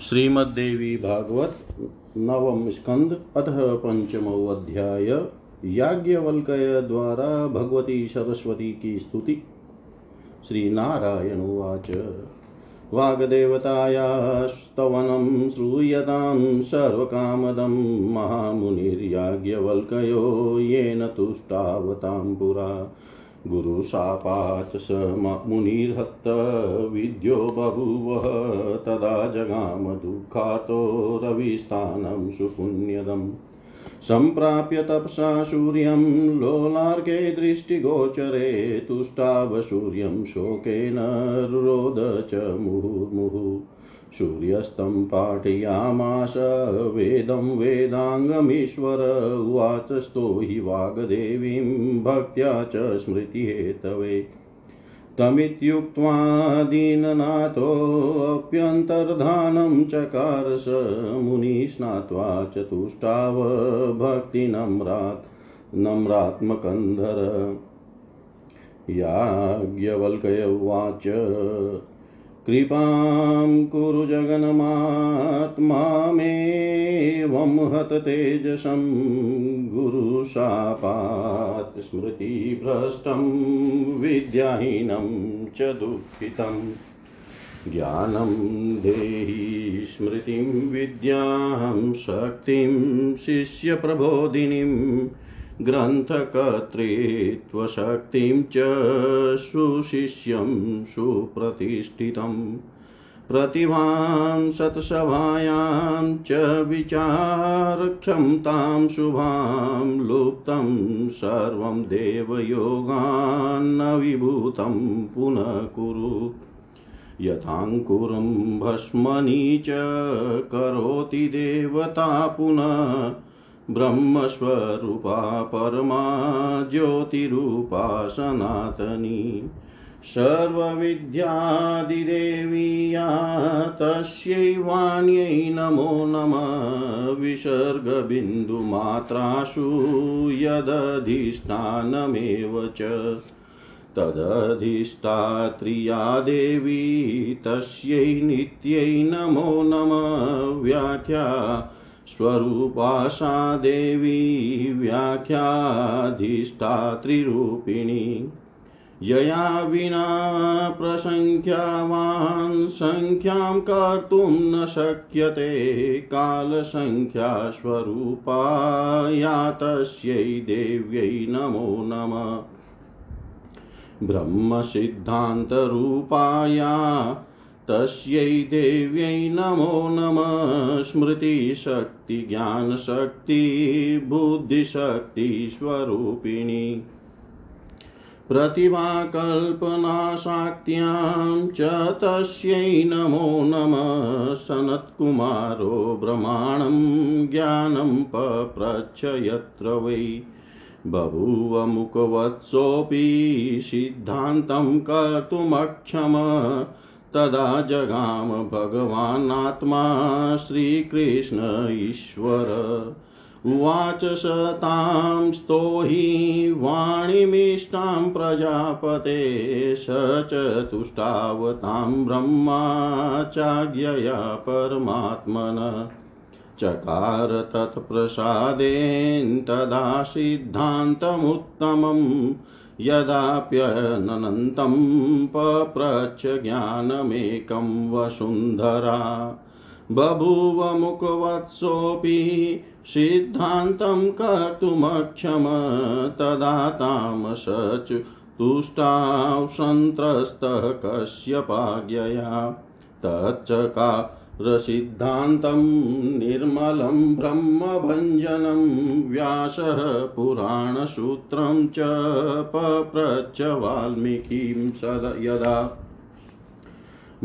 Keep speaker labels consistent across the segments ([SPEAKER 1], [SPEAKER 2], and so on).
[SPEAKER 1] श्रीमद्देवी भागवत, नवम स्कंद अतः पंचम अध्याय, याज्ञवल्क्य द्वारा भगवती सरस्वती की स्तुति। श्री नारायण उवाच। वाग्देवतायास्तवनं श्रूयतां सर्वकामदं महामुनिर्याज्ञवल्क्यो येन तुष्टावतां पुरा। गुरुशापात् स मुनिर्हत्त विद्यो बभूव तदा जगाम दुःखातो रविस्थानं सुपुण्यदम्। सम्प्राप्य तपसा सूर्यं लोलार्के दृष्टिगोचरे, तुष्टाव सूर्यं शोकेन रुरोद च मुहुर्मुहुः। सूर्यस्तं पाठयामास, वेदं वेदाङ्गमीश्वर उवाच स्तो हि वाग्देवीं भक्त्या च स्मृतिहेतवे। तमित्युक्त्वा दीननाथोऽप्यन्तर्धानं चकार स मुनिस्नात्वा चतुष्टाव भक्तिनम्रात् नम्रात्मकन्धर। याज्ञवल्क्य उवाच कृपां कुरु जगन्मात्मा मेवं हत तेजसं गुरुशापात् स्मृतिभ्रष्टं विद्याहीनं च दुःखितम् ज्ञानं देहि स्मृतिं विद्यां शक्तिं शिष्यप्रबोधिनीम् ग्रन्थकर्तृत्वशक्तिं च सुशिष्यं सुप्रतिष्ठितं। प्रतिभां सत्सभायां च विचारक्षमतां शुभां लुप्तं सर्वं देवयोगान्न विभूतं पुनः कुरु। यथाङ्कुरं भस्मनि च करोति देवता पुनः ब्रह्मस्वरूपा परमा ज्योतिरूपा सनातनी। सर्वविद्यादिदेवीया तस्यै वाण्यै नमो नमः। विसर्गबिन्दुमात्रासु यदधिष्ठानमेव च। तदधिष्ठात्रिया देवी, तस्यै नित्यै नमो नमः। व्याख्या स्वरूपा देवी व्याख्याधिष्ठात्रिरूपिणी यया विना प्रसङ्ख्यावान् सङ्ख्यां कर्तुं न शक्यते। कालसङ्ख्या स्वरूपा या तस्यै देव्यै नमो नमः। ब्रह्मसिद्धान्तरूपाया तस्यै देव्यै नमो नमः। स्मृतिशक्तिज्ञानशक्तिबुद्धिशक्तिस्वरूपिणी प्रतिभाकल्पनाशाक्त्यां च तस्यै नमो नमः। सनत्कुमारो, ब्रह्माणं ज्ञानं पप्रच्छ यत्र वै। बभूव मुखवत्सोऽपि सिद्धान्तं कर्तुमक्षम। तदा जगाम भगवानात्मा श्रीकृष्ण ईश्वर। उवाच स तां स्तोहि वाणीमिष्टां प्रजापते स च तुष्टावतां ब्रह्मा परमात्मन। चकार तत्प्रसादेन तदा सिद्धान्तमुत्तमम् यदाप्यनन्तं पप्रच्छ ज्ञानमेकं वसुन्धरा। बभूव मुखवत्सोऽपि सिद्धान्तं कर्तुमक्षम तदा तामस तुष्टाव सन्त्रस्तः कश्यपाज्ञया तच्चका रसिद्धान्तं निर्मलं ब्रह्मभञ्जनं व्यासः पुराणसूत्रं च पप्रच्छ वाल्मीकिं सद यदा।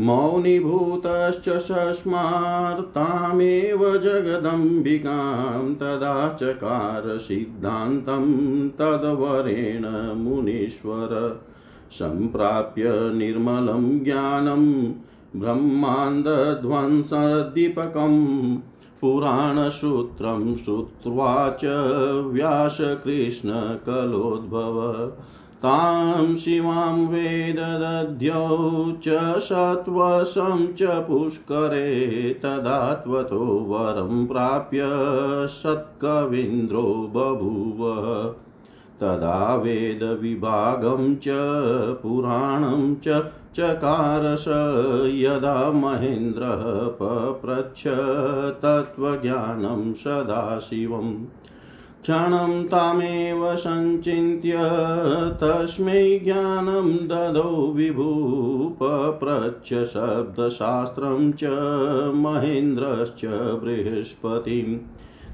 [SPEAKER 1] मौनीभूतश्च सस्मार्तामेव जगदम्बिकां तदा चकार सिद्धान्तं तद्वरेण मुनीश्वर सम्प्राप्य निर्मलं ज्ञानं ब्रह्माण्डध्वंसदीपकं पुराणसूत्रं श्रुत्वा च व्यासकृष्णकलोद्भव। तां शिवां वेददध्यौ च सत्वशं च पुष्करे तदा त्वतो वरं प्राप्य सत्कवीन्द्रो बभूव। तदा वेदविभागं च, पुराणं च चकारस यदा महेन्द्रः पप्रच्छ तत्त्वज्ञानं सदाशिवम् क्षणं तामेव सञ्चिन्त्य तस्मै ज्ञानं ददौ विभूपप्रच्छ शब्दशास्त्रं च, महेन्द्रश्च बृहस्पतिं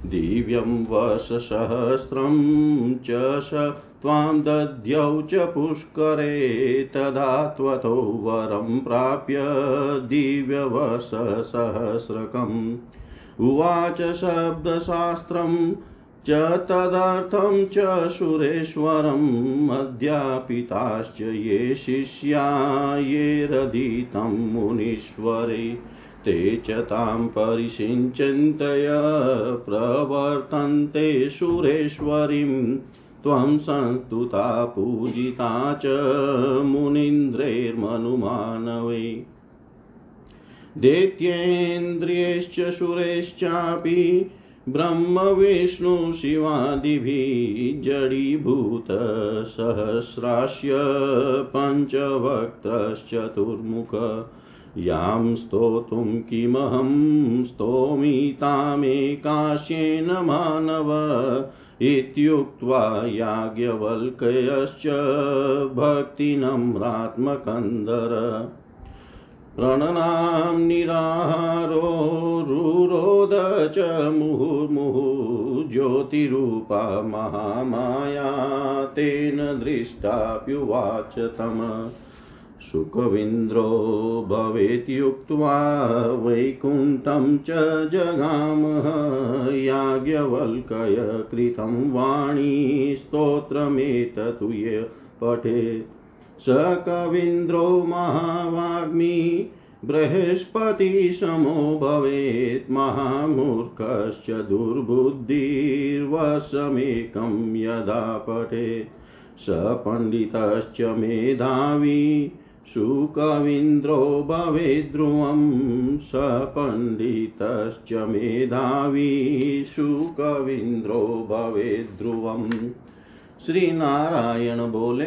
[SPEAKER 1] दिव्यं वशसहस्रं च स त्वां दद्यौ च पुष्करे तदा त्वतो वरं प्राप्य दिव्यवशसहस्रकम् उवाच शब्दशास्त्रम् च तदर्थं च सुरेश्वरम् अध्यापिताश्च ये शिष्या ये रदितं मुनीश्वरे। ते च तां परिषिञ्चन्तय प्रवर्तन्ते सुरेश्वरीं। त्वं संस्तुता पूजिता च मुनीन्द्रैर्मनुमानवै। दैत्येन्द्रियश्च सुरेश्चापि ब्रह्मविष्णुशिवादिभिः जडीभूतसहस्रास्य पञ्चवक्त्रश्चतुर्मुख। यां स्तोतुं किमहं स्तोमि तामेकास्येन मानव इत्युक्त्वा याज्ञवल्क्यश्च भक्तिनम्रात्मकन्दर। प्रणनां निराहारो रुरोद च मुहुर्मुहुः ज्योतिरूपा महामाया तेन दृष्टाप्युवाच तम सुखविन्द्रो भवेत्युक्त्वा वैकुण्ठं च जगामः याज्ञवल्कय कृतं वाणी स्तोत्रमेततु य पठेत्। स कवीन्द्रो महावाग्मी बृहस्पतिसमो भवेत्। महामूर्खश्च दुर्बुद्धिर्वशमेकं यदा पठेत्। स पण्डितश्च मेधावी सुकवीन्द्रो भवेद्ध्रुवं स पण्डितश्च मेधावी। सुकवीन्द्रो भवेद्ध्रुवम् श्री नारायण बोले,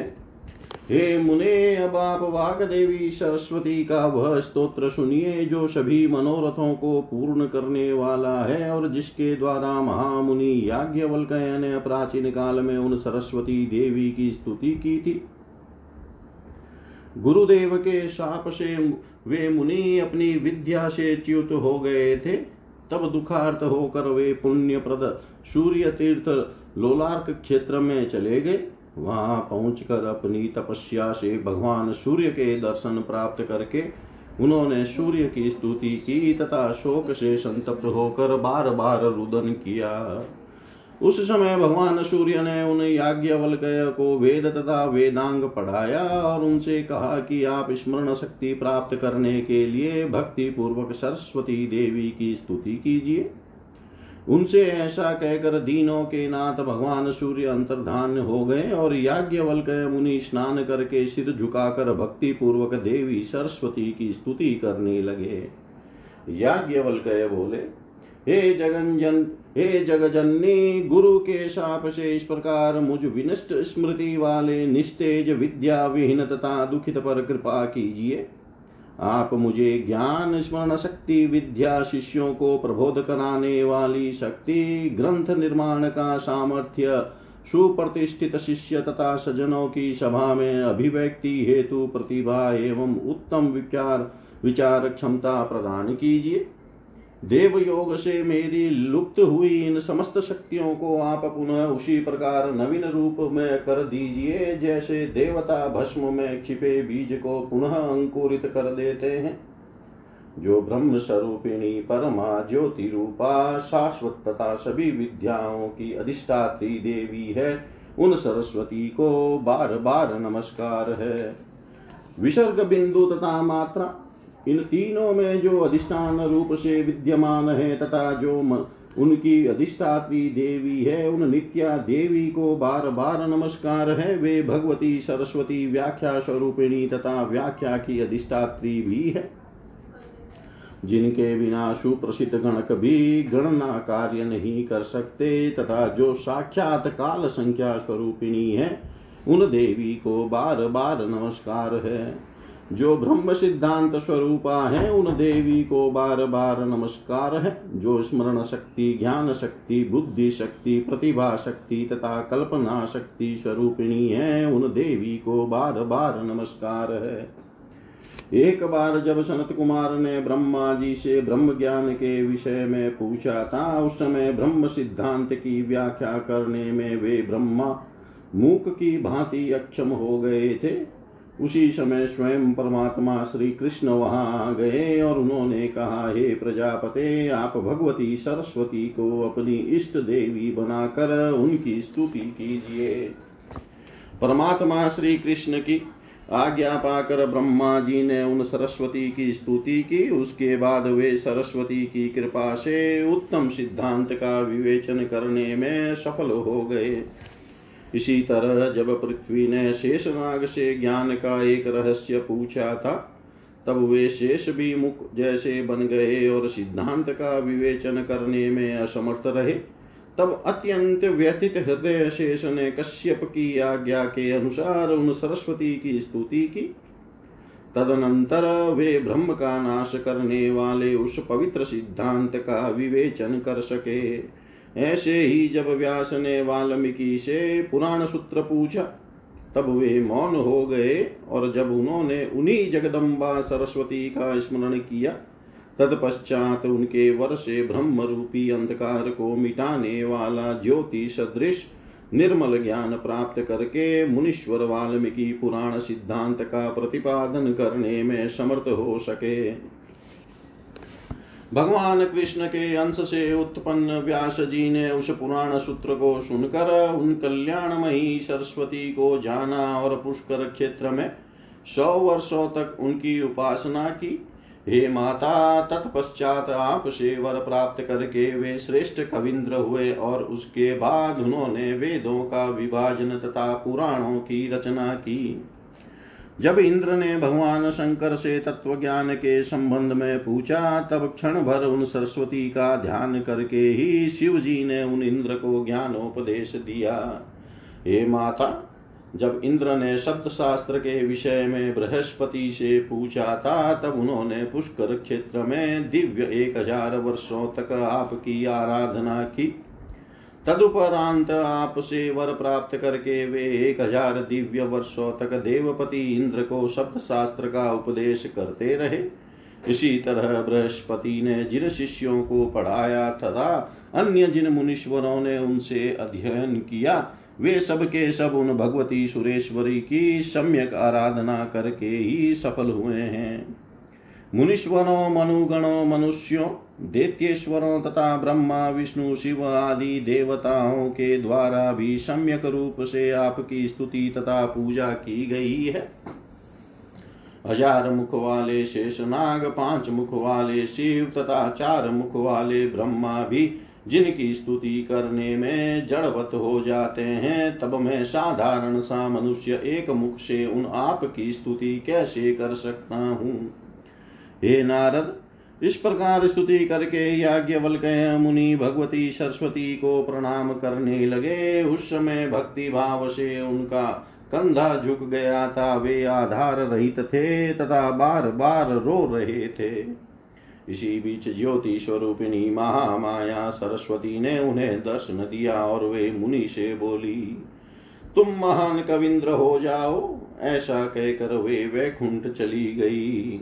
[SPEAKER 1] हे मुने, अब आप वाक देवी सरस्वती का वह स्तोत्र सुनिए, जो सभी मनोरथों को पूर्ण करने वाला है और जिसके द्वारा महामुनि याज्ञवल्क्य ने प्राचीन काल में उन सरस्वती देवी की स्तुति की थी। गुरुदेव के शाप से वे मुनि अपनी विद्या से च्युत हो गए थे। तब दुखार्थ होकर वे पुण्य प्रद सूर्य तीर्थ लोलार्क क्षेत्र में चले गए। वहाँ पहुंचकर अपनी तपस्या से भगवान सूर्य के दर्शन प्राप्त करके उन्होंने सूर्य की स्तुति की तथा शोक से संतप्त होकर बार बार रुदन किया। उस समय भगवान सूर्य ने उन याज्ञवल्क्य को वेद तथा वेदांग पढ़ाया और उनसे कहा कि आप स्मरण शक्ति प्राप्त करने के लिए भक्ति पूर्वक सरस्वती देवी की स्तुति कीजिए। उनसे ऐसा कहकर दीनों के नाथ भगवान सूर्य अंतर्धान हो गए और याज्ञवल्क्य मुनि स्नान करके सिर झुकाकर भक्ति पूर्वक देवी सरस्वती की स्तुति करने लगे। याज्ञवल्क्य बोले, हे जगंजन हे जगजननी, गुरु के शाप से इस प्रकार, मुझ विनष्ट स्मृति वाले निस्तेज विद्या विहीन तथा दुखित पर कृपा कीजिए। आप मुझे ज्ञान, स्मरण शक्ति, विद्या शिष्यों को प्रबोध कराने वाली शक्ति, ग्रंथ निर्माण का सामर्थ्य, सुप्रतिष्ठित शिष्य तथा सजनों की सभा में अभिव्यक्ति हेतु प्रतिभा एवं उत्तम विचार विचार क्षमता प्रदान कीजिए। देव योग से मेरी लुप्त हुई इन समस्त शक्तियों को आप पुनः उसी प्रकार नवीन रूप में कर दीजिए, जैसे देवता भस्म में छिपे बीज को पुनः अंकुरित कर देते हैं। जो ब्रह्म स्वरूपिणी परमा ज्योति रूपा शाश्वत तथा सभी विद्याओं की अधिष्ठात्री देवी है, उन सरस्वती को बार बार नमस्कार है। विसर्ग बिंदु तथा मात्रा इन तीनों में जो अधिष्ठान रूप से विद्यमान है तथा जो उनकी अधिष्ठात्री देवी है, उन नित्या देवी को बार बार नमस्कार है, वे भगवती सरस्वती व्याख्या स्वरूपिणी तथा व्याख्या की अधिष्ठात्री भी है। जिनके बिना सुप्रसिद्ध गणक भी गणना कार्य नहीं कर सकते तथा जो साक्षात काल संख्या स्वरूपिणी है, उन देवी को बार बार नमस्कार है। जो ब्रह्म सिद्धांत स्वरूपा है, उन देवी को बार बार नमस्कार है। जो स्मरण शक्ति, ज्ञान शक्ति, बुद्धि शक्ति, प्रतिभा शक्ति तथा कल्पना शक्ति स्वरूपिणी है, उन देवी को बार बार नमस्कार है। एक बार जब सनत कुमार ने ब्रह्मा जी से ब्रह्म ज्ञान के विषय में पूछा था, उस समय ब्रह्म सिद्धांत की व्याख्या करने में वे ब्रह्मा मूक की भांति अक्षम हो गए थे। उसी समय स्वयं परमात्मा श्री कृष्ण वहाँ आ गए और उन्होंने कहा, हे प्रजापते, आप भगवती सरस्वती को अपनी इष्ट देवी बनाकर उनकी स्तुति कीजिए। परमात्मा श्री कृष्ण की आज्ञा पाकर ब्रह्मा जी ने उन सरस्वती की स्तुति की। उसके बाद वे सरस्वती की कृपा से उत्तम सिद्धांत का विवेचन करने में सफल हो गए। इसी तरह जब पृथ्वी ने शेष नाग से ज्ञान का एक रहस्य पूछा था, तब वे शेष भी मुख जैसे बन गए और सिद्धांत का विवेचन करने में असमर्थ रहे। तब अत्यंत व्यथित हृदय शेष ने कश्यप की आज्ञा के अनुसार उन सरस्वती की स्तुति की। तदनंतर वे ब्रह्म का नाश करने वाले उस पवित्र सिद्धांत का विवेचन कर सके। ऐसे ही जब व्यास ने वाल्मीकि से पुराण सूत्र पूछा, तब वे मौन हो गए और जब उन्होंने उन्हीं जगदम्बा सरस्वती का स्मरण किया, तत्पश्चात उनके वर से ब्रह्म रूपी अंधकार को मिटाने वाला ज्योति सदृश निर्मल ज्ञान प्राप्त करके मुनीश्वर वाल्मीकि पुराण सिद्धांत का प्रतिपादन करने में समर्थ हो सके। भगवान कृष्ण के अंश से उत्पन्न व्यास जी ने उस पुराण सूत्र को सुनकर उन कल्याणमयी सरस्वती को जाना और पुष्कर क्षेत्र में सौ वर्षों तक उनकी उपासना की। हे माता, तत्पश्चात आप से वर प्राप्त करके वे श्रेष्ठ कविंद्र हुए और उसके बाद उन्होंने वेदों का विभाजन तथा पुराणों की रचना की। जब इंद्र ने भगवान शंकर से तत्व ज्ञान के संबंध में पूछा, तब क्षण भर उन सरस्वती का ध्यान करके ही शिव जी ने उन इंद्र को ज्ञानोपदेश दिया। हे माता, जब इंद्र ने शब्द शास्त्र के विषय में बृहस्पति से पूछा था, तब उन्होंने पुष्कर क्षेत्र में दिव्य एक हज़ार वर्षों तक आपकी आराधना की। तदुपरांत आपसे वर प्राप्त करके वे एक हज़ार दिव्य वर्षों तक देवपति इंद्र को शब्द शास्त्र का उपदेश करते रहे। इसी तरह बृहस्पति ने जिन शिष्यों को पढ़ाया तथा अन्य जिन मुनीश्वरों ने उनसे अध्ययन किया, वे सब के सब उन भगवती सुरेश्वरी की सम्यक आराधना करके ही सफल हुए हैं। मुनीश्वरों मनुगणों मनुष्यों, देत्येश्वरों तथा ब्रह्मा, विष्णु, शिव आदि देवताओं के द्वारा भी सम्यक रूप से आपकी स्तुति तथा पूजा की गई है। हज़ार मुख वाले शेषनाग पाँच मुख वाले शिव तथा चार मुख वाले ब्रह्मा भी जिनकी स्तुति करने में जड़वत हो जाते हैं, तब मैं साधारण सा मनुष्य एक मुख से उन आप की स्तुति कैसे कर सकता हूँ? हे नारद, इस प्रकार स्तुति करके याज्ञवल्क्य मुनि भगवती सरस्वती को प्रणाम करने लगे। उस समय भक्ति भाव से उनका कंधा झुक गया था। वे आधार रहित थे तथा बार बार रो रहे थे। इसी बीच ज्योति स्वरूपिणी महामाया सरस्वती ने उन्हें दर्शन दिया और वे मुनि से बोली, तुम महान कविंद्र हो जाओ। ऐसा कहकर वे वैकुंठ चली गई।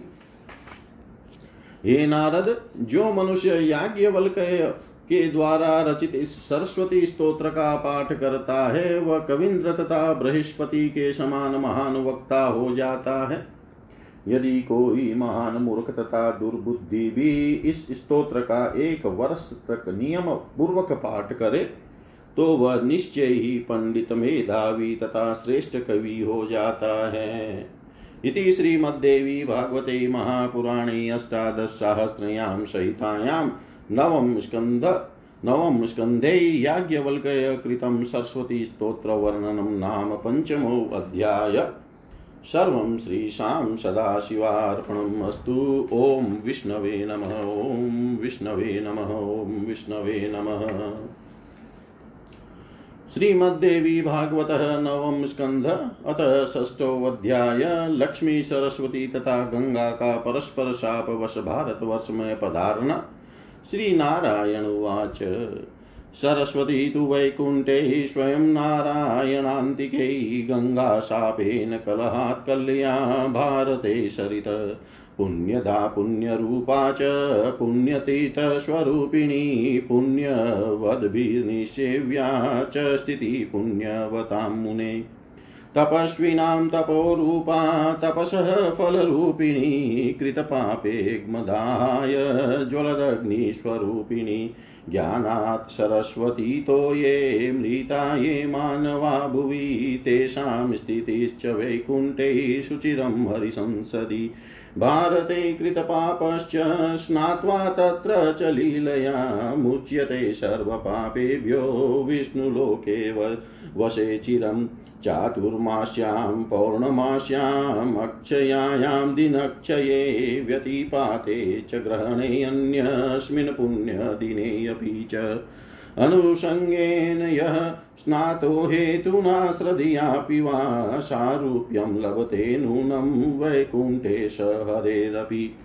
[SPEAKER 1] हे नारद, जो मनुष्य याज्ञवल्क्य के द्वारा रचित इस सरस्वती स्तोत्र का पाठ करता है, वह कविंद्र तथा बृहस्पति के समान महान वक्ता हो जाता है। यदि कोई महान मूर्ख तथा दुर्बुद्धि भी इस स्तोत्र का एक वर्ष तक नियम पूर्वक पाठ करे तो वह निश्चय ही पंडित, मेधावी तथा श्रेष्ठ कवि हो जाता है। इति श्रीमद्देवी भागवते महापुराणे अष्टादशसाहस्रयां सहितायां नवम स्कन्ध नवम स्कन्धे याज्ञवल्क्य कृतं सरस्वती स्तोत्रवर्णनं नाम पञ्चमोऽध्याय सर्वं श्रीशां सदाशिवार्पणम् अस्तु। ॐ विष्णवे नमः, ॐ विष्णवे नमः, ॐ विष्णवे नमः। श्रीमद्देवी भागवत नवम स्कंध अतः अध्याय लक्ष्मी सरस्वती तथा गंगा का परस्पर शाप वश भारतवर्ष में पधारण। श्री नारायण उवाच। सरस्वती तु वैकुण्ठे स्वयं नारायणान्तिके गङ्गाशापेन कलहात् कल्या भारते सरित। पुण्यदा पुण्यरूपा च पुण्यतीतस्वरूपिणी पुण्यवद्भिर्निषेव्या च स्थितिः मुने। तपस्विनां तपोरूपा, तपसः फलरूपिणी कृतपापेग्मदाय ज्वलदग्निस्वरूपिणी। ज्ञानात् सरस्वतीतो ये, मृता ये मानवा भुवि, तेषां स्थितिश्च वैकुण्ठे शुचिरं हरिसंसदि। भारते कृतपापश्च स्नात्वा तत्र च लीलया, मुच्यते सर्वपापेभ्यो विष्णुलोके वशे चिरम्। चातुर्मास्यां पौर्णमास्याम् अक्षयायां दिनक्षये व्यतिपाते च ग्रहणे अन्यस्मिन् पुण्यदिने अपि च। अनुषङ्गेन यः स्नातो हेतुना श्रद्धयापि वा, सारूप्यं लभते नूनं वैकुण्ठे स हरेरपि।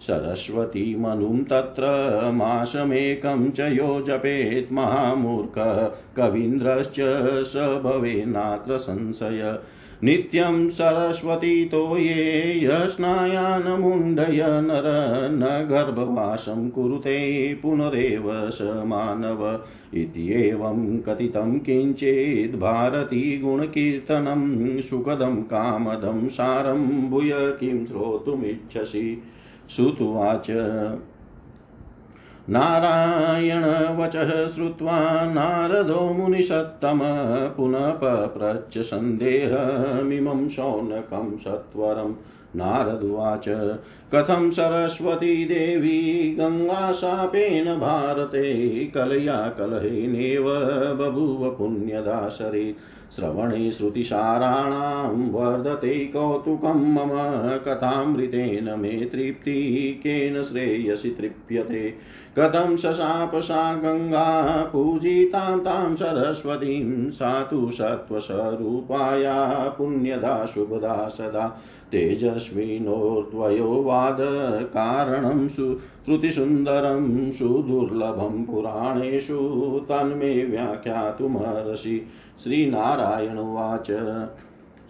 [SPEAKER 1] सरस्वतीमनुं तत्र मासमेकं च यो जपेत् महामूर्ख। कवीन्द्रश्च स भवेन्नात्र संशय। नित्यं सरस्वतीतो ये यस्नायानमुण्डय नर न गर्भवासं कुरुते पुनरेव स मानव। इत्येवं कथितं किञ्चित् भारती गुणकीर्तनं सुखदं कामदं सारं भूय किं श्रोतुमिच्छसि। श्रुत्वाच नारायणवचः श्रुत्वा नारदो मुनिषत्तम पुनः पप्रच्छ सन्देहमिमं शौनकं सत्वरम् नारदुवाच। कथं सरस्वती देवी गङ्गाशापेन भारते, कलया कलहेनेव बभूव पुण्यदाशरे श्रवणे श्रुतिसाराणां वर्धते कौतुकं मम कथामृतेन मे तृप्तिः, केन श्रेयसि तृप्यते। कथं शशाप सा गङ्गा पूजितां तां सरस्वतीं, सा तु सत्त्वस्वरूपाया पुण्यदा शुभदा सदा। तेजस्विनोर्द्वयो वादकारणं श्रुतिसुन्दरं सुदुर्लभं पुराणेषु तन्मे व्याख्यातुमर्हसि। श्रीनारायण उवाच।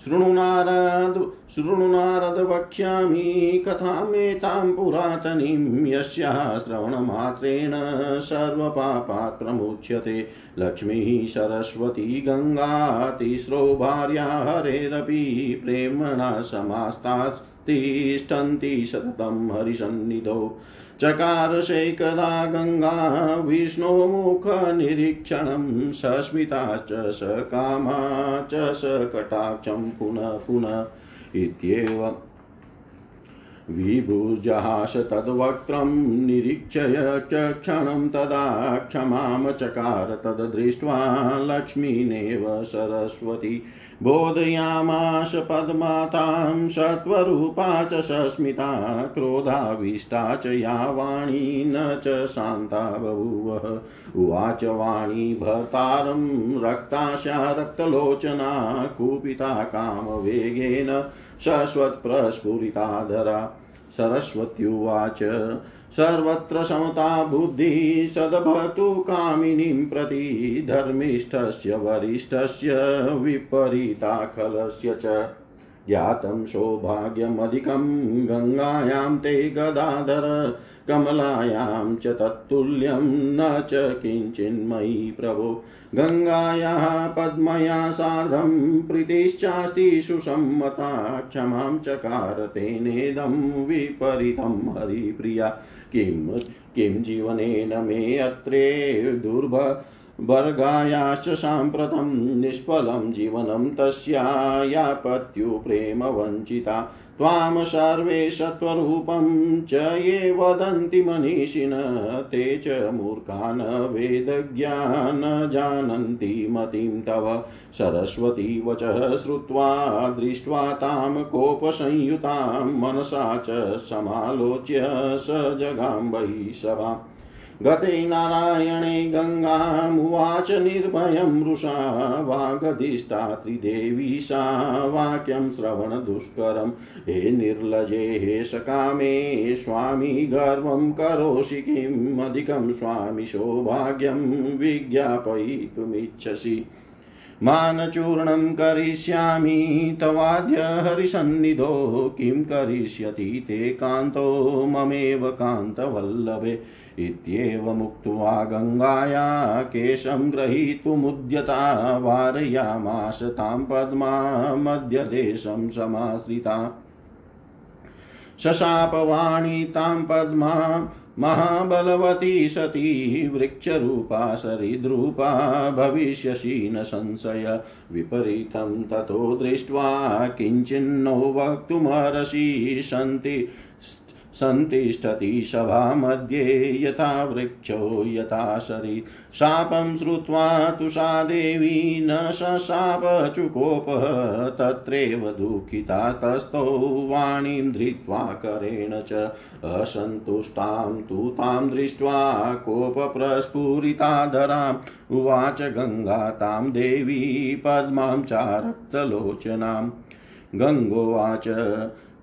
[SPEAKER 1] शृणु नारद शृणु नारद वक्ष्यामि, कथामेतां पुरातनीं, यस्याः श्रवणमात्रेण सर्वपापात् प्रमुच्यते लक्ष्मीः सरस्वती गङ्गा तिस्रो भार्या हरेरपि प्रेम्णा समास्तात् तिष्ठन्ति सततं हरिसन्निधौ। चकारशैकदा गङ्गा विष्णोमुखनिरीक्षणं सस्मिताश्च स कामा च स कटाक्षं पुनः पुनः इत्येव विभुजहास तद्वक्त्रं निरीक्षय च क्षणं तदा क्षमां चकार तद्दृष्ट्वा लक्ष्मीनेव सरस्वती। बोधयामाश पद्मातां सत्वरूपा च सस्मिता, क्रोधाविष्टा च या वाणी न च शान्ता बभूव। उवाच वाणी भर्तारं रक्ताशा रक्तलोचना, कुपिता कामवेगेन शश्वत्प्रस्फुरिताधरा। सरस्वत्युवाच। सर्वत्र समता बुद्धिः सद्भवतु कामिनीं प्रति। धर्मिष्ठस्य, वरिष्ठस्य, विपरीताखलस्य च। ज्ञातं सौभाग्यमधिकं गङ्गायां ते गदाधर। कमलायां च तत्तुल्यं न च किञ्चिन्मयि प्रभो। गङ्गायाः, पद्मया, सार्धं प्रीतिश्चास्ति सुसम्मता, क्षमां चकार तेनेदं विपरीतं हरिप्रिया। किं किं जीवनेन मे अत्रे दुर्भ वर्गायाश्च साम्प्रतं निष्फलं जीवनं तस्यायापत्युप्रेमवञ्चिता त्वां सर्वे सत्त्वरूपं च ये वदन्ति मनीषिण, ते च मूर्खा न वेदज्ञा न जानन्ति मतिं तव। सरस्वती वचः श्रुत्वा दृष्ट्वा तां कोपसंयुतां मनसा च समालोच्य स जगां वै सभाम् गते नारायणे गङ्गामुवाच निर्भयं रुषा वागधिष्ठा त्रिदेवी सा, वाक्यं श्रवणदुष्करं हे निर्लजे, हे सकामे, स्वामी गर्वं करोषि किम्, अधिकं स्वामि सौभाग्यं विज्ञापयितुमिच्छसि। मानचूर्णं करिष्यामि, तवाद्य हरिसन्निधो, किं करिष्यति ते कान्तो, ममेव कान्तवल्लभे। इत्येवमुक्त्वा गङ्गाया केशं ग्रहीतुमुद्यता वारयामास तां पद्मा मध्यदेशं समाश्रिता। शशापवाणी तां पद्मा महाबलवती सती वृक्षरूपा सरिद्रूपा भविष्यसि न संशय विपरीतं ततो दृष्ट्वा किञ्चिन्नो वक्तुमर्हसि सन्ति सन्तिष्ठति सभामध्ये यथा वृक्षो यथा शरी। शापं श्रुत्वा तु सा देवी न शशापचुकोपः तत्रैव दुःखितास्तस्थौ वाणीं धृत्वा करेण च असन्तुष्टां तु तां दृष्ट्वा कोपप्रस्फुरिताधराम्। उवाच गङ्गा तां देवी पद्मां चारक्तलोचनां गङ्गोवाच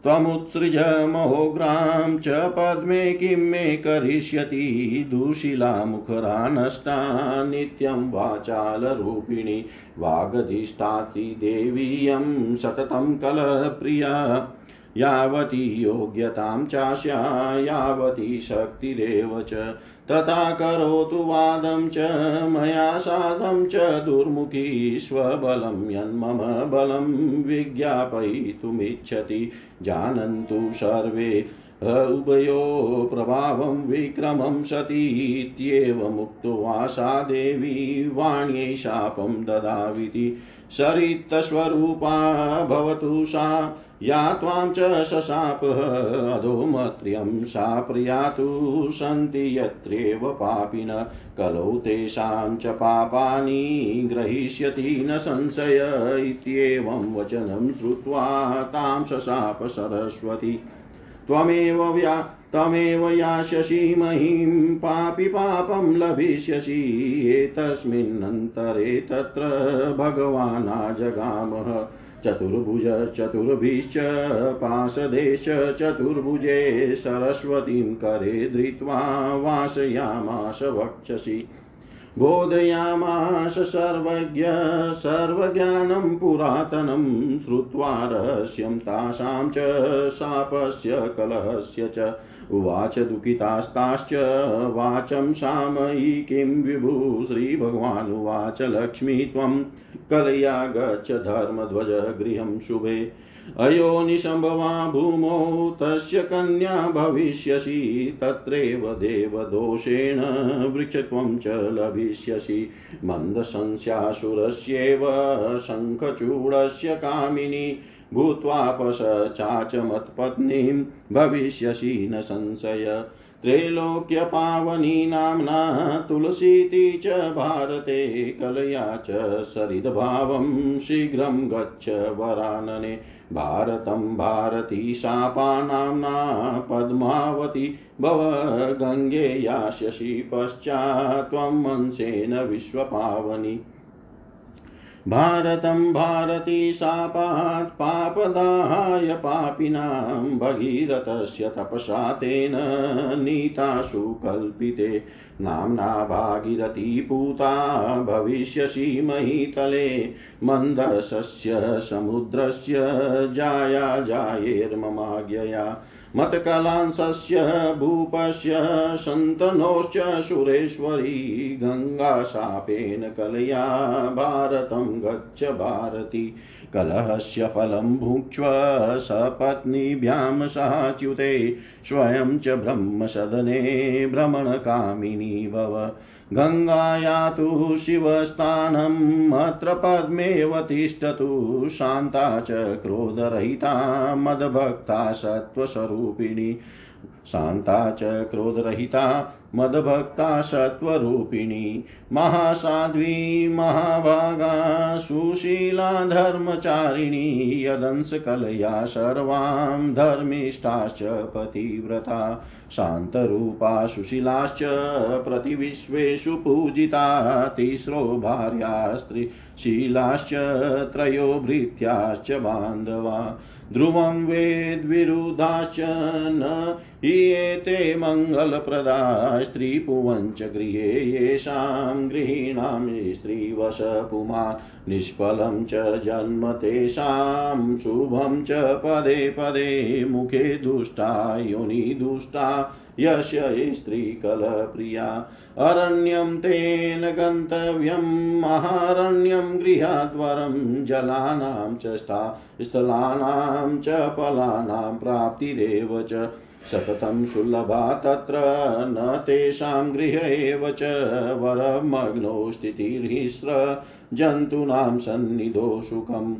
[SPEAKER 1] त्वमुत्सृज महोग्रां च पद्मे किं मे करिष्यति दुशिला मुखरा नष्टा नित्यं वाचालरूपिणी वागधिष्ठाति देवीयं सततं कलप्रिया। यावती योग्यतां चास्या, यावती शक्तिरेव च। तथा करोतु वादं च, मया साधं च, दुर्मुखी स्वबलं यन्मम बलं विज्ञापयितुमिच्छति। जानन्तु सर्वे उभयो प्रभावं विक्रमं सतीत्येवमुक्त्वा सा देवी, वाण्यै शापं ददाविति। सरितस्वरूपा भवतु सा। या त्वां च शशापः अधोमत्र्यं सा प्रयातु सन्ति यत्रेव पापिन, कलौ तेषां च पापानि ग्रहीष्यति न संशय इत्येवं वचनं श्रुत्वा तां शशाप सरस्वती। त्वमेव व्या तमेव यास्यसि महीं पापि पापं लभिष्यसि, एतस्मिन्नन्तरे तत्र भगवानाजगामः। चतुर्भुज चतुर्भिश्च पाशदेश चतुर्भुजे सरस्वतीं करे धृत्वा वासयामास वक्षसि। बोधयामास सर्वज्ञ, सर्वज्ञानं पुरातनं श्रुत्वा रहस्यं तासां च शापस्य कलहस्य च। उवाच दुःखितास्ताश्च, वाचं सामयिकीं विभु? श्रीभगवानुवाच लक्ष्मी त्वं कलया गच्छ धर्मध्वज गृहं शुभे। अयोनिशम्भवा भूमौ, तस्य कन्या भविष्यसि, तत्रैव देवदोषेण वृक्षत्वं च लभिष्यसि। मन्दशंस्यासुरस्येव शङ्खचूडस्य कामिनी भूत्वापश चाचमत्पत्नीं भविष्यसि न संशय त्रैलोक्यपावनी नाम्ना तुलसीति च भारते कलया च सरिद्भावं शीघ्रं गच्छ वरानने। भारतं भारती शापा नाम्ना पद्मावती भव गङ्गे यास्यसि पश्चात् त्वं मंसेन विश्वपावनी। भारतं भारती शापात् पापदाहाय पापिनां भगीरथस्य तपसा तेन नीतासु कल्पिते। नाम्ना भागीरथी पूता भविष्यसि महीतले। मन्दसस्य समुद्रस्य जाया जायेर्ममाज्ञया। मत्कलांसस्य भूपस्य शन्तनोश्च सुरेश्वरी गङ्गाशापेन कलया भारतं गच्छ भारती। कलहस्य फलं भुक्ष्व सपत्नीभ्यां साच्युते। स्वयं च ब्रह्मसदने भ्रमणकामिनी भव। गङ्गायातु शिवस्थानम् अत्र पद्मेव तिष्ठतु शान्ता च क्रोधरहिता मदभक्ता सत्त्वस्वरूपिणी। शान्ता च क्रोधरहिता मदभक्ता सत्त्वरूपिणी महासाध्वी, महाभागा, सुशीला धर्मचारिणी यदंशकलया सर्वां धर्मिष्ठाश्च पतिव्रता, शान्तरूपा सुशीलाश्च प्रतिविश्वेषु पूजिता, तिस्रो भार्या स्त्रीशीलाश्च त्रयो भृत्याश्च बान्धवा, ध्रुवं वेद्विरुधाश्च न हीयेते मङ्गलप्रदा स्त्रीपुवञ्च गृहे येषां गृहीणां स्त्रीवश पुमान् निष्फलं च जन्म तेषां, शुभं च पदे पदे मुखे दुष्टा योनि दुष्टा यस्य स्त्रीकलप्रिया अरण्यं तेन गन्तव्यं, महारण्यं गृहाद्वरं, जलानां च स्थलानां च फलानां प्राप्तिरेव च। सततं सुलभा तत्र, न तेषां गृह एव च। वरमग्नौ स्थितिर्हिस्र, जन्तूनां सन्निधो सुखम्।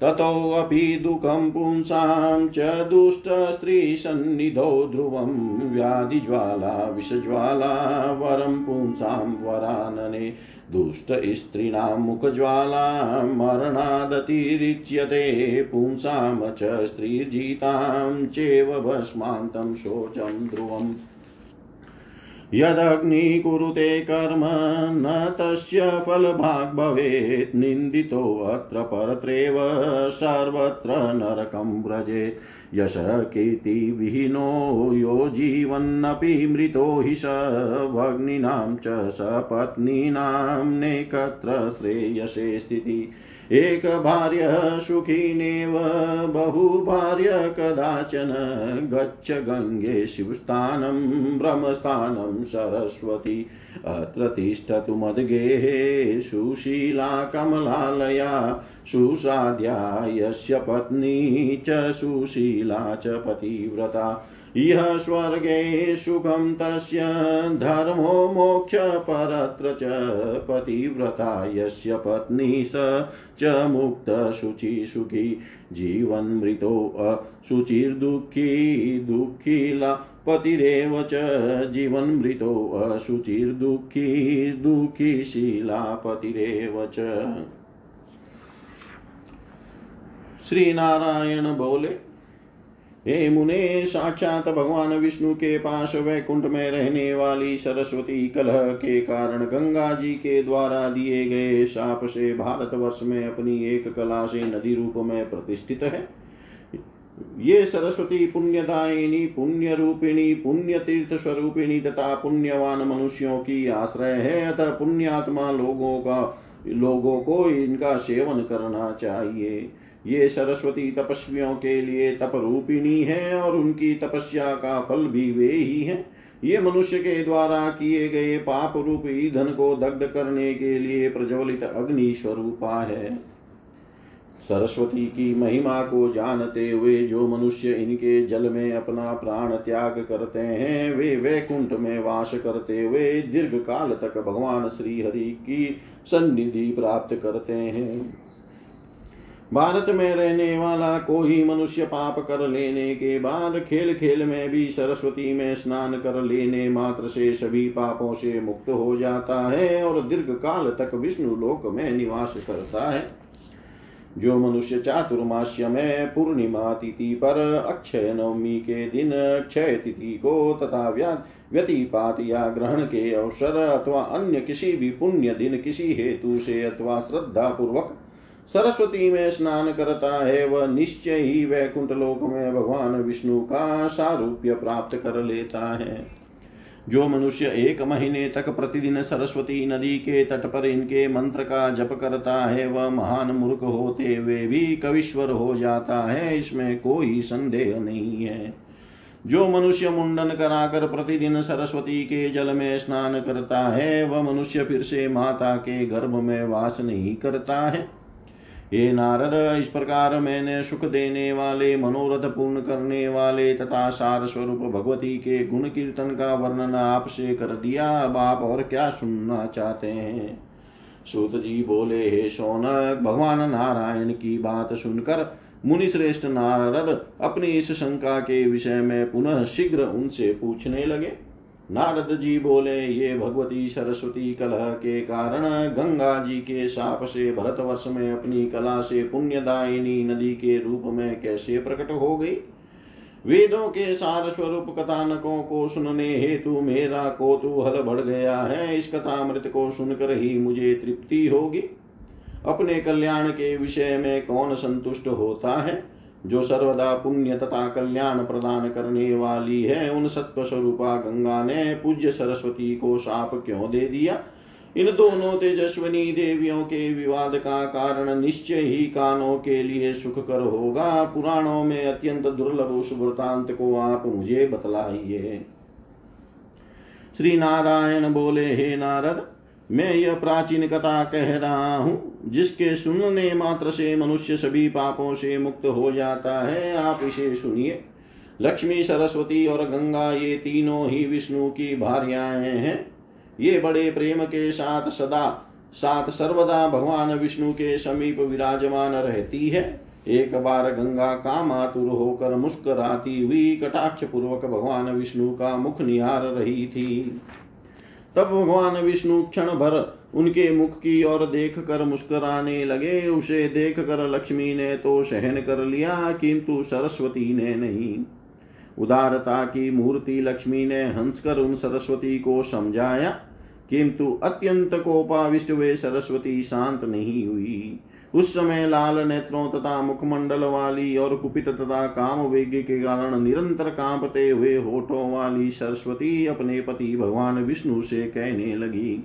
[SPEAKER 1] ततोऽपि दुःखं पुंसां च दुष्टस्त्रीसन्निधौ ध्रुवं व्याधिज्वाला, विषज्वाला, वरं पुंसां वरानने दुष्टस्त्रीणां मुखज्वाला, मरणादतिरिच्यते, पुंसां च स्त्रीर्जितां, चेव भस्मान्तं शोचं ध्रुवम्। यदग्निकुरुते कर्म न तस्य फलभाग् भवेत् निन्दितोऽत्र परत्रेव सर्वत्र नरकं व्रजेत्। यो जीवन्नपि मृतो हि स भग्नीनां च सपत्नीनां नेकत्र श्रेयसे स्थितिः। एक भार्य सुखिनेव बहुभार्य कदाचन, गच्छ गङ्गे शिवस्थानं, ब्रह्मस्थानं, सरस्वती। अत्र तिष्ठतु मद्गेहे सुशीला कमलालया, सुसाध्या, यस्य पत्नी च सुशीला च पतिव्रता। इह स्वर्गे सुखं तस्य धर्मो मोक्षपरत्र च पतिव्रता यस्य पत्नी स च मुक्तशुचि सुखी जीवन्मृतो अशुचिर्दुःखी दुःखीला पतिरेव च जीवन्मृतो अशुचिर्दुःखी दुःखीशीला पतिरेव च। श्री नारायण बोले हे मुने, साक्षात भगवान विष्णु के पास वैकुंठ में रहने वाली सरस्वती कलह के कारण गंगा जी के द्वारा दिए गए शाप से भारतवर्ष में अपनी एक कला से नदी रूप में प्रतिष्ठित है। ये सरस्वती पुण्यदायिनी पुण्य रूपिणी पुण्य तीर्थ स्वरूपिणी तथा पुण्यवान मनुष्यों की आश्रय है। अतः पुण्यात्मा लोगों का, लोगों को इनका सेवन करना चाहिए। ये सरस्वती तपस्वियों के लिए तप रूपिणी है और उनकी तपस्या का फल भी वे ही हैं। ये मनुष्य के द्वारा किए गए पाप रूप ईंधन को दग्ध करने के लिए प्रज्वलित अग्नि स्वरूपा है। सरस्वती की महिमा को जानते हुए जो मनुष्य इनके जल में अपना प्राण त्याग करते हैं, वे वैकुंठ में वास करते हुए दीर्घ काल तक भगवान श्री हरि की सन्निधि प्राप्त करते हैं। भारत में रहने वाला कोई मनुष्य पाप कर लेने के बाद खेल खेल में भी सरस्वती में स्नान कर लेने मात्र से सभी पापों से मुक्त हो जाता है और दीर्घ काल तक विष्णु लोक में निवास करता है। जो मनुष्य चातुर्माश्य में पूर्णिमा तिथि पर अक्षय नवमी के दिन क्षय तिथि को तथा व्यतिपात या ग्रहण के अवसर अथवा अन्य किसी भी पुण्य दिन किसी हेतु से अथवा श्रद्धा पूर्वक सरस्वती में स्नान करता है, वह निश्चय ही वैकुंठ लोक में भगवान विष्णु का सारूप्य प्राप्त कर लेता है। जो मनुष्य एक महीने तक प्रतिदिन सरस्वती नदी के तट पर इनके मंत्र का जप करता है, वह महान मूर्ख होते हुए भी कविश्वर हो जाता है, इसमें कोई संदेह नहीं है। जो मनुष्य मुंडन कराकर प्रतिदिन सरस्वती के जल में स्नान करता है, वह मनुष्य फिर से माता के गर्भ में वास नहीं करता है। हे नारद, इस प्रकार मैंने सुख देने वाले, मनोरथ पूर्ण करने वाले तथा सार स्वरूप भगवती के गुण कीर्तन का वर्णन आपसे कर दिया। अब आप और क्या सुनना चाहते हैं? सूत जी बोले, हे सोनक, भगवान नारायण की बात सुनकर मुनि श्रेष्ठ नारद अपनी इस शंका के विषय में पुनः शीघ्र उनसे पूछने लगे। नारद जी बोले, ये भगवती सरस्वती कलह के कारण गंगा जी के साप से भरतवर्ष में अपनी कला से पुण्यदायिनी नदी के रूप में कैसे प्रकट हो गई? वेदों के सार स्वरूप कथानकों को सुनने हेतु मेरा कोतूहल बढ़ गया है। इस कथामृत को सुनकर ही मुझे तृप्ति होगी। अपने कल्याण के विषय में कौन संतुष्ट होता है? जो सर्वदा पुण्य तथा कल्याण प्रदान करने वाली है, उन सत्व स्वरूपा गंगा ने पूज्य सरस्वती को शाप क्यों दे दिया? इन दोनों तेजस्वनी देवियों के विवाद का कारण निश्चय ही कानों के लिए सुखकर होगा। पुराणों में अत्यंत दुर्लभ उस वृतांत को आप मुझे बतलाइए। श्री नारायण बोले, हे नारद मैं यह प्राचीन कथा कह रहा हूँ, जिसके सुनने मात्र से मनुष्य सभी पापों से मुक्त हो जाता है। आप इसे सुनिए। लक्ष्मी, सरस्वती और गंगा, ये तीनों ही विष्णु की भार्याएँ हैं। ये बड़े प्रेम के साथ सदा, साथ सर्वदा भगवान विष्णु के समीप विराजमान रहती है। एक बार गंगा काम आतुर होकर मुस्कराती हुई कटाक्ष पूर्वक भगवान विष्णु का मुख निहार रही थी। तब भगवान विष्णु क्षण भर उनके मुख की ओर देख कर मुस्कराने लगे। उसे देख कर लक्ष्मी ने तो सहन कर लिया, किंतु सरस्वती ने नहीं। उदारता की मूर्ति लक्ष्मी ने हंसकर उन सरस्वती को समझाया, किंतु अत्यंत कोपाविष्ट वे सरस्वती शांत नहीं हुई। उस समय लाल नेत्रों तथा मुखमंडल वाली और कुपित तथा काम वेग के कारण निरंतर कांपते हुए होठों वाली सरस्वती अपने पति भगवान विष्णु से कहने लगी।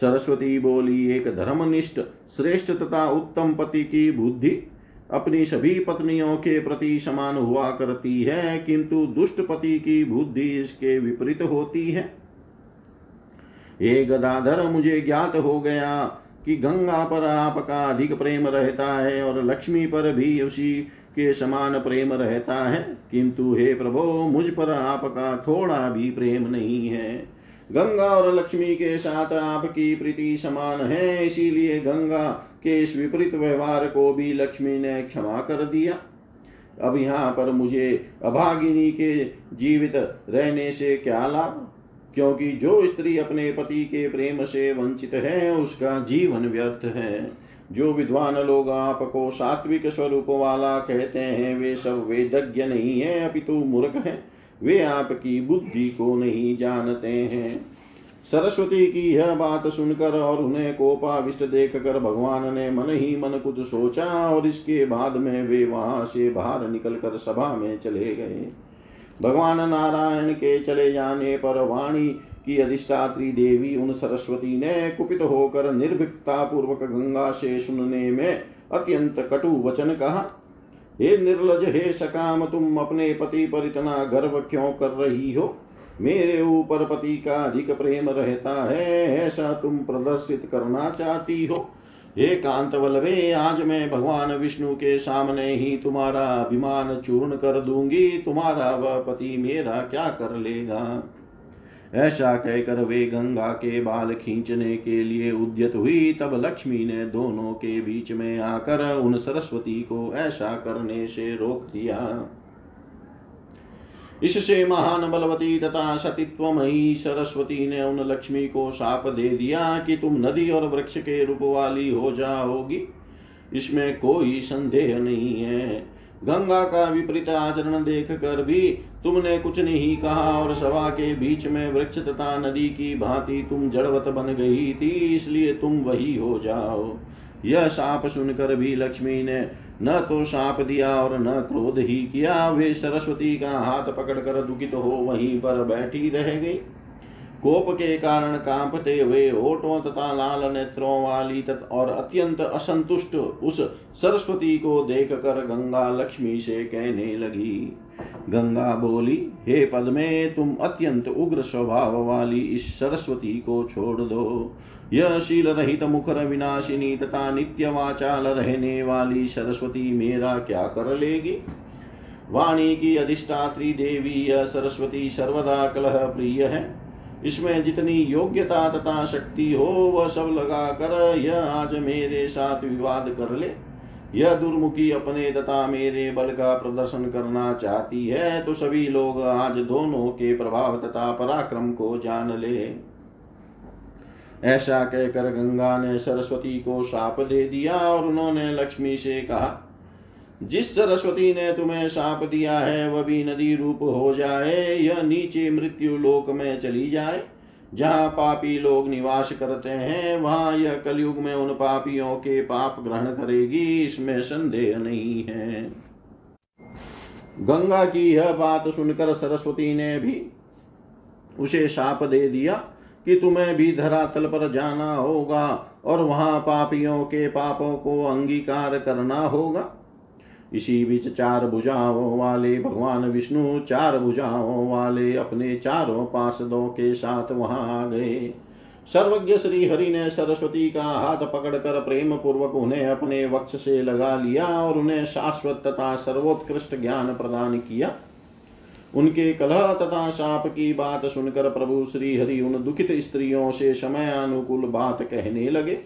[SPEAKER 1] सरस्वती बोली, एक धर्मनिष्ठ, श्रेष्ठ तथा उत्तम पति की बुद्धि अपनी सभी पत्नियों के प्रति समान हुआ करती है, किंतु दुष्ट पति की बुद्धि इसके विपरीत होती है। ये गदाधर, मुझे ज्ञात हो गया कि गंगा पर आपका अधिक प्रेम रहता है और लक्ष्मी पर भी उसी के समान प्रेम रहता है। किंतु हे प्रभो, मुझ पर आपका थोड़ा भी प्रेम नहीं है। गंगा और लक्ष्मी के साथ आपकी प्रीति समान है, इसीलिए गंगा के इस विपरीत व्यवहार को भी लक्ष्मी ने क्षमा कर दिया। अब यहाँ पर मुझे अभागिनी के जीवित रहने से क्या लाभ? क्योंकि जो स्त्री अपने पति के प्रेम से वंचित है, उसका जीवन व्यर्थ है। जो विद्वान लोग आपको सात्विक स्वरूप वाला कहते हैं, वे सब वेदज्ञ नहीं है, अपितु मूर्ख है। वे आपकी बुद्धि को नहीं जानते हैं। सरस्वती की यह बात सुनकर और उन्हें कोपाविष्ट देख कर भगवान ने मन ही मन कुछ सोचा और इसके बाद में वे वहाँ से बाहर निकल कर सभा में चले गए। भगवान नारायण के चले जाने पर वाणी की अधिष्ठात्री देवी उन सरस्वती ने कुपित होकर निर्भीकता पूर्वक गंगा से सुनने में अत्यंत कटु वचन कहा, हे निर्लज, हे सकाम, तुम अपने पति पर इतना गर्व क्यों कर रही हो? मेरे ऊपर पति का अधिक प्रेम रहता है, ऐसा तुम प्रदर्शित करना चाहती हो। हे कांत वल्लभे आज मैं भगवान विष्णु के सामने ही तुम्हारा अभिमान चूर्ण कर दूँगी। तुम्हारा वह पति मेरा क्या कर लेगा? ऐसा कहकर वे गंगा के बाल खींचने के लिए उद्यत हुई। तब लक्ष्मी ने दोनों के बीच में आकर उन सरस्वती को ऐसा करने से रोक दिया। इससे महान बलवती तथा सतीत्वमयी सरस्वती ने उन लक्ष्मी को शाप दे दिया कि तुम नदी और वृक्ष के रूप वाली हो जाओगी। इसमें कोई संदेह नहीं है। गंगा का विपरीत आचरण देख कर भी तुमने कुछ नहीं कहा और सभा के बीच में वृक्ष तथा नदी की भांति तुम जड़वत बन गई थी, इसलिए तुम वही हो जाओ। यह साप सुनकर भी लक्ष्मी ने न तो साप दिया और न क्रोध ही किया, वे सरस्वती का हाथ पकड़कर दुखित हो वहीं पर बैठी रह गई। कोप के कारण कांपते हुए ओटों तथा लाल नेत्रों वाली तथा और अत्यंत असंतुष्ट उस सरस्वती को देख कर गंगा लक्ष्मी से कहने लगी, गंगा बोली, हे पद्मे, तुम अत्यंत उग्र स्वभाव वाली इस सरस्वती को छोड़ दो। यह शील रहित मुखर विनाशिनी तथा नित्य वाचाल रहने वाली सरस्वती मेरा क्या कर लेगी? वाणी की अधिष्ठात्री देवी यह सरस्वती सर्वदा कलह प्रिय है। इसमें जितनी योग्यता तथा शक्ति हो, वह सब लगा कर यह आज मेरे साथ विवाद कर ले। यह दुर्मुखी अपने तथा मेरे बल का प्रदर्शन करना चाहती है तो सभी लोग आज दोनों के प्रभाव तथा पराक्रम को जान ले। ऐसा कहकर गंगा ने सरस्वती को शाप दे दिया और उन्होंने लक्ष्मी से कहा, जिस सरस्वती ने तुम्हें शाप दिया है, वह भी नदी रूप हो जाए यह नीचे मृत्यु लोक में चली जाए। जहाँ पापी लोग निवास करते हैं, वहाँ यह कलयुग में उन पापियों के पाप ग्रहण करेगी, इसमें संदेह नहीं है। गंगा की यह बात सुनकर सरस्वती ने भी उसे शाप दे दिया। कि तुम्हें भी धरातल पर जाना होगा और वहाँ पापियों के पापों को अंगीकार करना होगा। इसी बीच चार भुजाओं वाले भगवान विष्णु चार भुजाओं वाले अपने चारों पार्षदों के साथ वहाँ आ गए। सर्वज्ञ श्री हरि ने सरस्वती का हाथ पकड़कर प्रेम पूर्वक उन्हें अपने वक्ष से लगा लिया और उन्हें शाश्वत तथा सर्वोत्कृष्ट ज्ञान प्रदान किया। उनके कलह तथा शाप की बात सुनकर प्रभु श्री हरि उन दुखित स्त्रियों से समय अनुकूल बात कहने लगे।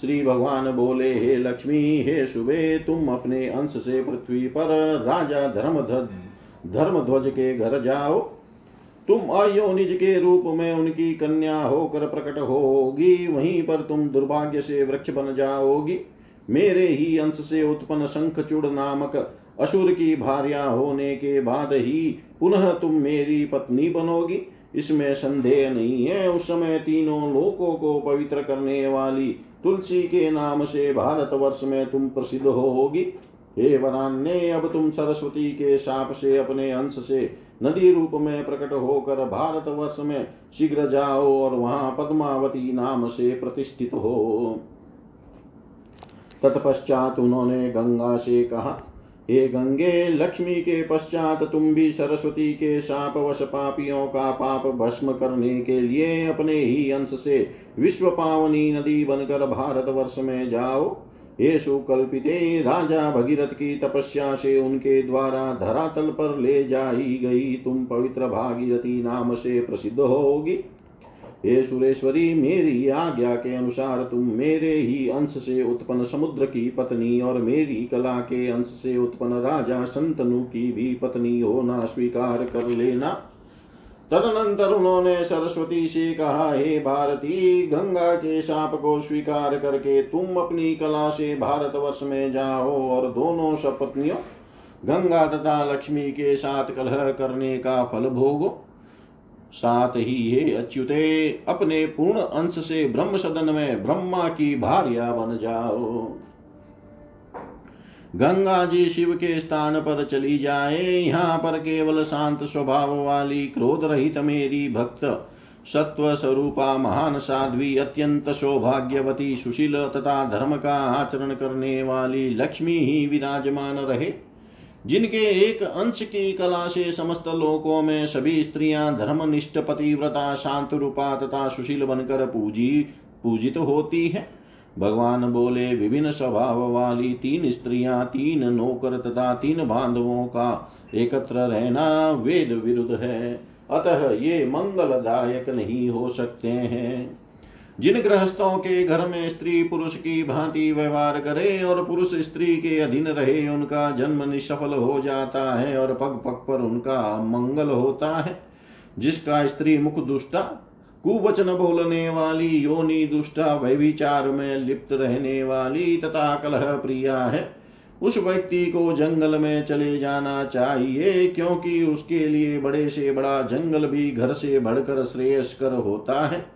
[SPEAKER 1] श्री भगवान बोले, हे लक्ष्मी, हे शुभे तुम अपने अंश से पृथ्वी पर राजा धर्म धर्म ध्वज के घर जाओ। तुम अयोनिज के रूप में उनकी कन्या होकर प्रकट होगी, वहीं पर तुम दुर्भाग्य से वृक्ष बन जाओगी। मेरे ही अंश से उत्पन्न शंखचूड़ नामक असुर की भार्या होने के बाद ही पुनः तुम मेरी पत्नी बनोगी। इसमें संदेह नहीं है उस समय तीनों लोकों को पवित्र करने वाली तुलसी के नाम से भारत वर्ष में तुम प्रसिद्ध होगी। हे वरान्य अब तुम सरस्वती के साप से अपने अंश से नदी रूप में प्रकट होकर भारत वर्ष में शीघ्र जाओ और वहाँ पद्मावती नाम से प्रतिष्ठित हो। तत्पश्चात उन्होंने गंगा से कहा हे गंगे, लक्ष्मी के पश्चात तुम भी सरस्वती के साप वश पापियों का पाप भस्म करने के लिए अपने ही अंश से विश्व पावनी नदी बनकर भारत वर्ष में जाओ। ये सुकल्पिते, राजा भगीरथ की तपस्या से उनके द्वारा धरातल पर ले जाई गई तुम पवित्र भागीरथी नाम से प्रसिद्ध होगी। हे सुरेश्वरी, मेरी आज्ञा के अनुसार तुम मेरे ही अंश से उत्पन्न समुद्र की पत्नी और मेरी कला के अंश से उत्पन्न राजा संतनु की भी पत्नी होना स्वीकार कर लेना। तदनंतर उन्होंने सरस्वती से कहा, हे भारती, गंगा के शाप को स्वीकार करके तुम अपनी कला से भारतवर्ष में जाओ और दोनों सपत्नियों, गंगा तथा लक्ष्मी के साथ कलह करने का फल भोगो। साथ ही हे अच्युते अपने पूर्ण अंश से ब्रह्म सदन में ब्रह्मा की भार्या बन जाओ। गंगा जी शिव के स्थान पर चली जाए। यहाँ पर केवल शांत स्वभाव वाली, क्रोध रहित मेरी भक्त सत्व स्वरूपा महान साध्वी, अत्यंत सौभाग्यवती, सुशील तथा धर्म का आचरण करने वाली लक्ष्मी ही विराजमान रहे। जिनके एक अंश की कला से समस्त लोकों में सभी स्त्रियाँ धर्मनिष्ठ, पतिव्रता शांत रूपा तथा सुशील बनकर पूजी, पूजित तो होती है। भगवान बोले, विभिन्न स्वभाव वाली तीन स्त्रियाँ, तीन नौकर तथा तीन बांधवों का एकत्र रहना वेद विरुद्ध है। अतः ये मंगलदायक नहीं हो सकते हैं। जिन गृहस्थों के घर में स्त्री पुरुष की भांति व्यवहार करे और पुरुष स्त्री के अधीन रहे, उनका जन्म निष्फल हो जाता है और पग पग पर उनका मंगल होता है। जिसका स्त्री मुख दुष्टा, कुवचन बोलने वाली, योनि दुष्टा, व्यभिचार में लिप्त रहने वाली तथा कलह प्रिया है। उस व्यक्ति को जंगल में चले जाना चाहिए, क्योंकि उसके लिए बड़े से बड़ा जंगल भी घर से बढ़कर श्रेयस्कर होता है।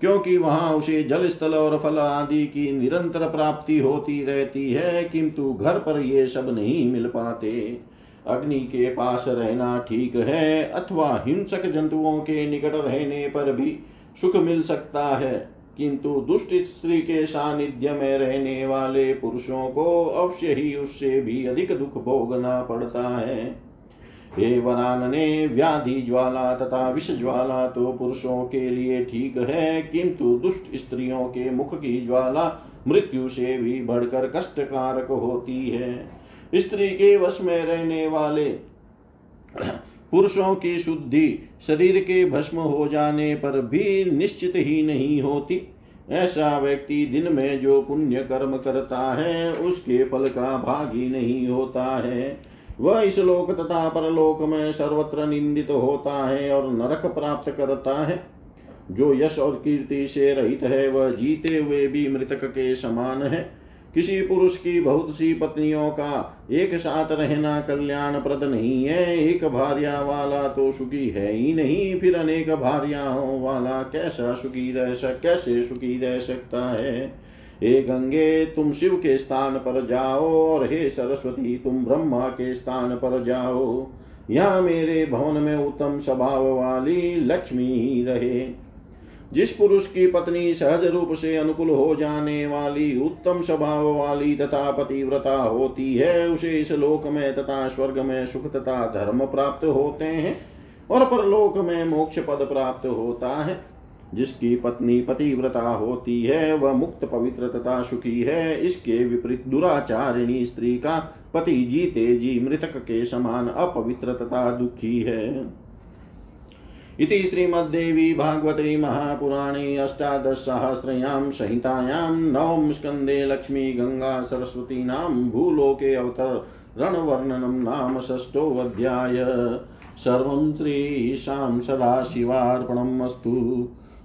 [SPEAKER 1] क्योंकि वहाँ उसे जल स्थल और फल आदि की निरंतर प्राप्ति होती रहती है, किंतु घर पर ये सब नहीं मिल पाते। अग्नि के पास रहना ठीक है, अथवा हिंसक जंतुओं के निकट रहने पर भी सुख मिल सकता है, किंतु दुष्ट स्त्री के सानिध्य में रहने वाले पुरुषों को अवश्य ही उससे भी अधिक दुख भोगना पड़ता है। हे वरानने व्याधि ज्वाला तथा विष ज्वाला तो पुरुषों के लिए ठीक है, किंतु दुष्ट स्त्रियों के मुख की ज्वाला मृत्यु से भी बढ़कर कष्टकारक होती है। स्त्री के वश में रहने वाले पुरुषों की शुद्धि शरीर के भस्म हो जाने पर भी निश्चित ही नहीं होती। ऐसा व्यक्ति दिन में जो पुण्य कर्म करता है, उसके फल का भागी नहीं होता है। वह इस लोक तथा परलोक में सर्वत्र निंदित होता है और नरक प्राप्त करता है। जो यश और कीर्ति से रहित है, वह जीते हुए भी मृतक के समान है। किसी पुरुष की बहुत सी पत्नियों का एक साथ रहना कल्याण प्रद नहीं है। एक भार्या वाला तो सुखी है ही नहीं, फिर अनेक भार्याओं वाला कैसा सुखी रह सक, कैसे सुखी रह सकता है? हे गंगे, तुम शिव के स्थान पर जाओ और हे सरस्वती, तुम ब्रह्मा के स्थान पर जाओ। यहाँ मेरे भवन में उत्तम स्वभाव वाली लक्ष्मी ही रहे। जिस पुरुष की पत्नी सहज रूप से अनुकूल हो जाने वाली उत्तम स्वभाव वाली तथा पतिव्रता होती है, उसे इस लोक में तथा स्वर्ग में सुख तथा धर्म प्राप्त होते हैं और परलोक में मोक्ष पद प्राप्त होता है। जिसकी पत्नी पतिव्रता होती है, वह मुक्त पवित्र तथा सुखी है। इसके विपरीत दुराचारिणी स्त्री का पति जीते जी मृतक के समान अपवित्र तथा दुखी है। इति श्रीमद्देवी भागवते महापुराणे अष्टादशसहस्रयां संहितायां नवम स्कन्दे लक्ष्मी गङ्गा सरस्वतीनां भूलोके अवतरणवर्णनं नाम षष्ठोऽध्याय। सर्वं श्रीशां सदाशिवार्पणम् अस्तु।